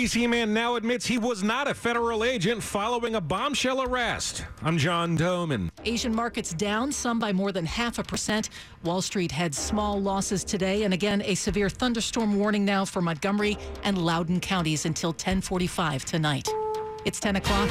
DC man now admits he was not a federal agent following a bombshell arrest. I'm John Domen. Asian markets down, some by more than half a percent. Wall Street had small losses today, and again a severe thunderstorm warning now for Montgomery and Loudoun counties until 10:45 tonight. It's 10 o'clock.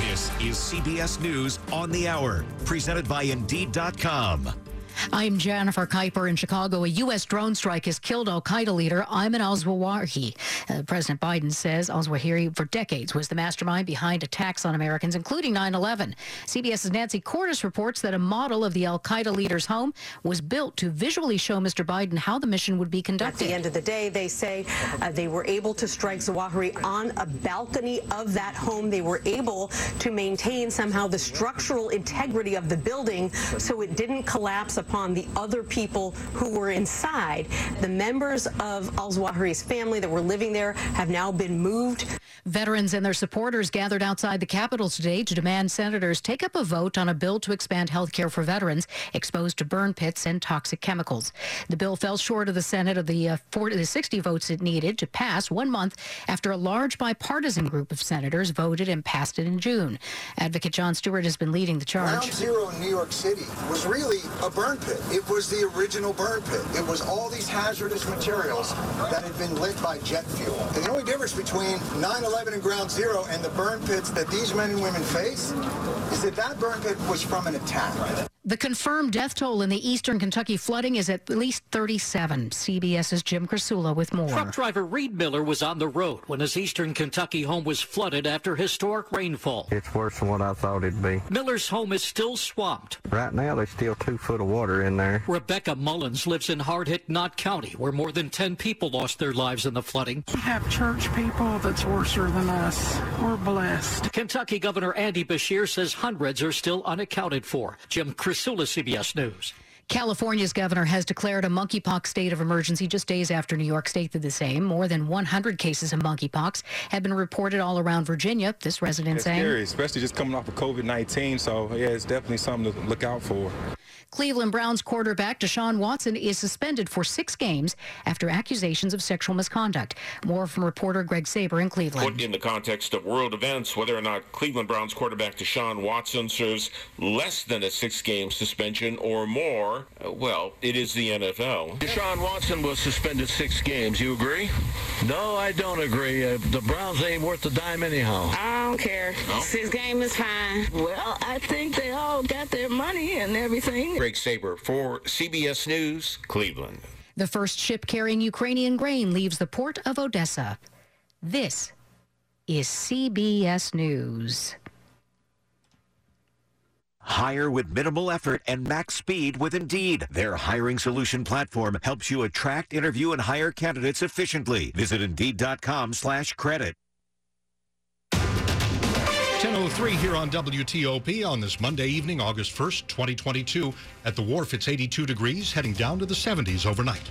This is CBS News on the Hour, presented by Indeed.com. I'm Jennifer Keiper in Chicago. A U.S. drone strike has killed Al Qaeda leader Ayman al Zawahiri. Uh, President Biden says al Zawahiri, for decades, was the mastermind behind attacks on Americans, including 9 11. CBS's Nancy Cordes reports that a model of the Al Qaeda leader's home was built to visually show Mr. Biden how the mission would be conducted. At the end of the day, they say uh, they were able to strike Zawahiri on a balcony of that home. They were able to maintain somehow the structural integrity of the building so it didn't collapse upon the other people who were inside. The members of al-Zawahiri's family that were living there have now been moved. Veterans and their supporters gathered outside the Capitol today to demand senators take up a vote on a bill to expand health care for veterans exposed to burn pits and toxic chemicals. The bill fell short of the Senate of the, uh, 40, the 60 votes it needed to pass one month after a large bipartisan group of senators voted and passed it in June. Advocate Jon Stewart has been leading the charge. Ground Zero in New York City was really a burn pit. It was the original burn pit. It was all these hazardous materials that had been lit by jet fuel. And the only difference between 9-11 and Ground Zero and the burn pits that these men and women face is that that burn pit was from an attack. The confirmed death toll in the eastern Kentucky flooding is at least 37. CBS's Jim Krasula with more. Truck driver Reed Miller was on the road when his eastern Kentucky home was flooded after historic rainfall. It's worse than what I thought it'd be. Miller's home is still swamped. Right now, there's still two foot of water in there. Rebecca Mullins lives in hard-hit Knott County, where more than 10 people lost their lives in the flooding. We have church people that's worse than us. We're blessed. Kentucky Governor Andy Beshear says hundreds are still unaccounted for. Jim Krasula, CBS News. California's governor has declared a monkeypox state of emergency just days after New York State did the same. More than 100 cases of monkeypox have been reported all around Virginia. This resident it's saying, scary, especially just coming off of COVID-19. So yeah, it's definitely something to look out for. Cleveland Browns quarterback Deshaun Watson is suspended for six games after accusations of sexual misconduct. More from reporter Greg Saber in Cleveland. Put in the context of world events, whether or not Cleveland Browns quarterback Deshaun Watson serves less than a six-game suspension or more, uh, well, it is the NFL. Deshaun Watson was suspended six games. You agree? No, I don't agree. Uh, the Browns ain't worth a dime anyhow. I don't care. No? Six game is fine. Well, I think they all got their money and everything. Greg Saber for CBS News, Cleveland. The first ship carrying Ukrainian grain leaves the port of Odessa. This is CBS News. Hire with minimal effort and max speed with Indeed. Their hiring solution platform helps you attract, interview, and hire candidates efficiently. Visit Indeed.com slash credit. 10.03 here on WTOP on this Monday evening, August 1st, 2022. At the wharf, it's 82 degrees, heading down to the 70s overnight.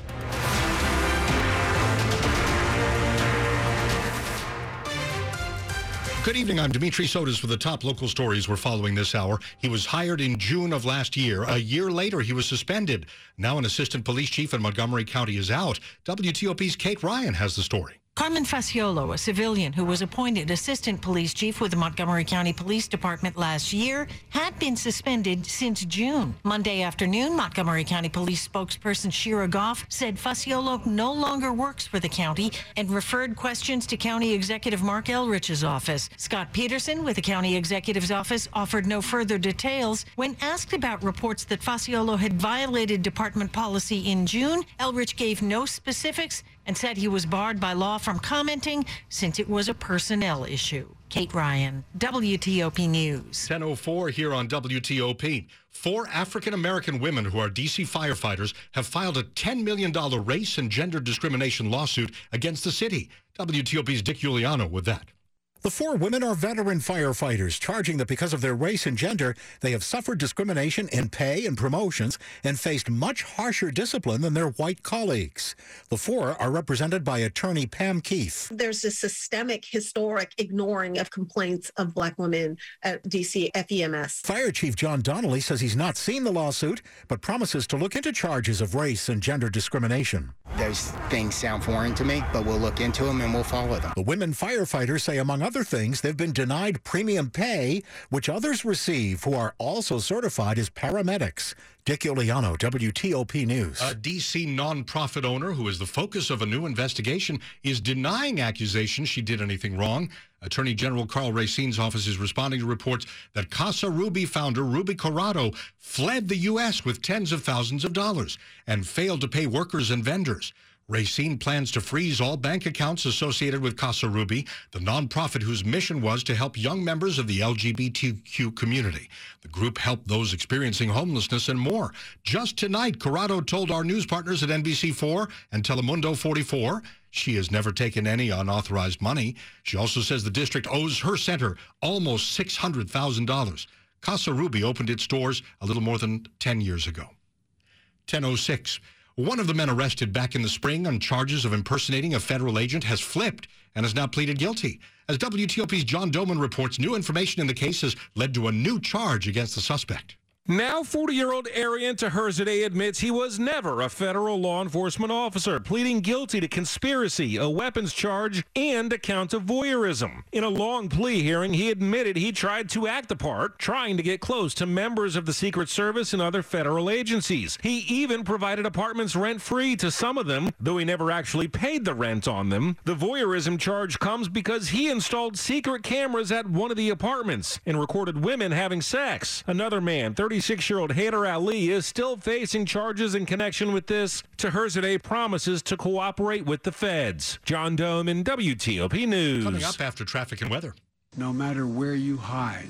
Good evening. I'm Dimitri Sotis with the top local stories we're following this hour. He was hired in June of last year. A year later, he was suspended. Now an assistant police chief in Montgomery County is out. WTOP's Kate Ryan has the story. Carmen Faciolo, a civilian who was appointed assistant police chief with the Montgomery County Police Department last year, had been suspended since June. Monday afternoon, Montgomery County Police spokesperson Shira Goff said Faciolo no longer works for the county and referred questions to County Executive Marc Elrich's office. Scott Peterson with the County Executive's office offered no further details. When asked about reports that Faciolo had violated department policy in June, Elrich gave no specifics and said he was barred by law from commenting since it was a personnel issue. Kate Ryan, WTOP News. 1004 here on WTOP. Four African American women who are DC firefighters have filed a $10 million race and gender discrimination lawsuit against the city. WTOP's Dick Uliano with that. The four women are veteran firefighters, charging that because of their race and gender, they have suffered discrimination in pay and promotions and faced much harsher discipline than their white colleagues. The four are represented by attorney Pam Keith. There's a systemic, historic ignoring of complaints of black women at DC FEMS. Fire Chief John Donnelly says he's not seen the lawsuit, but promises to look into charges of race and gender discrimination. Those things sound foreign to me, but we'll look into them and we'll follow them. The women firefighters say, among other things, they've been denied premium pay, which others receive who are also certified as paramedics. Dick Uliano, WTOP News. A D.C. nonprofit owner who is the focus of a new investigation is denying accusations she did anything wrong. Attorney General Karl Racine's office is responding to reports that Casa Ruby founder Ruby Corado fled the U.S. with tens of thousands of dollars and failed to pay workers and vendors. Racine plans to freeze all bank accounts associated with Casa Ruby, the nonprofit whose mission was to help young members of the LGBTQ community. The group helped those experiencing homelessness and more. Just tonight, Corado told our news partners at NBC4 and Telemundo 44 she has never taken any unauthorized money. She also says the district owes her center almost $600,000. Casa Ruby opened its doors a little more than 10 years ago. 1006. One of the men arrested back in the spring on charges of impersonating a federal agent has flipped and has now pleaded guilty. As WTOP's John Domen reports, new information in the case has led to a new charge against the suspect. Now 40-year-old Arian Taherzadeh admits he was never a federal law enforcement officer, pleading guilty to conspiracy, a weapons charge, and a count of voyeurism. In a long plea hearing, he admitted he tried to act the part, trying to get close to members of the Secret Service and other federal agencies. He even provided apartments rent-free to some of them, though he never actually paid the rent on them. The voyeurism charge comes because he installed secret cameras at one of the apartments and recorded women having sex. Another man, 30 36-year-old Haider Ali is still facing charges in connection with this. Taherzadeh promises to cooperate with the feds. John Domen WTOP News. Coming up after traffic and weather. No matter where you hide,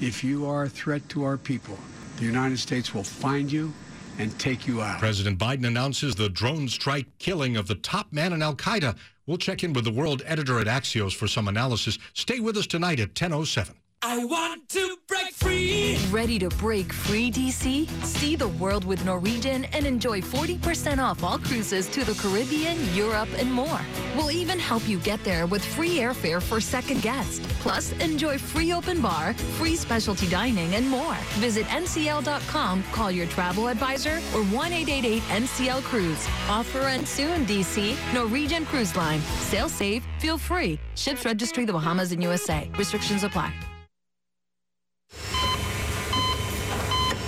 if you are a threat to our people, the United States will find you and take you out. President Biden announces the drone strike killing of the top man in Al Qaeda. We'll check in with the world editor at Axios for some analysis. Stay with us tonight at 10:07. I want to break free. Ready to break free, DC? See the world with Norwegian and enjoy 40% off all cruises to the Caribbean, Europe, and more. We'll even help you get there with free airfare for second guest. Plus, enjoy free open bar, free specialty dining, and more. Visit ncl.com, call your travel advisor, or 1 888 NCL Cruise. Offer ends soon, DC. Norwegian Cruise Line. Sail safe, feel free. Ships registry the Bahamas and USA. Restrictions apply.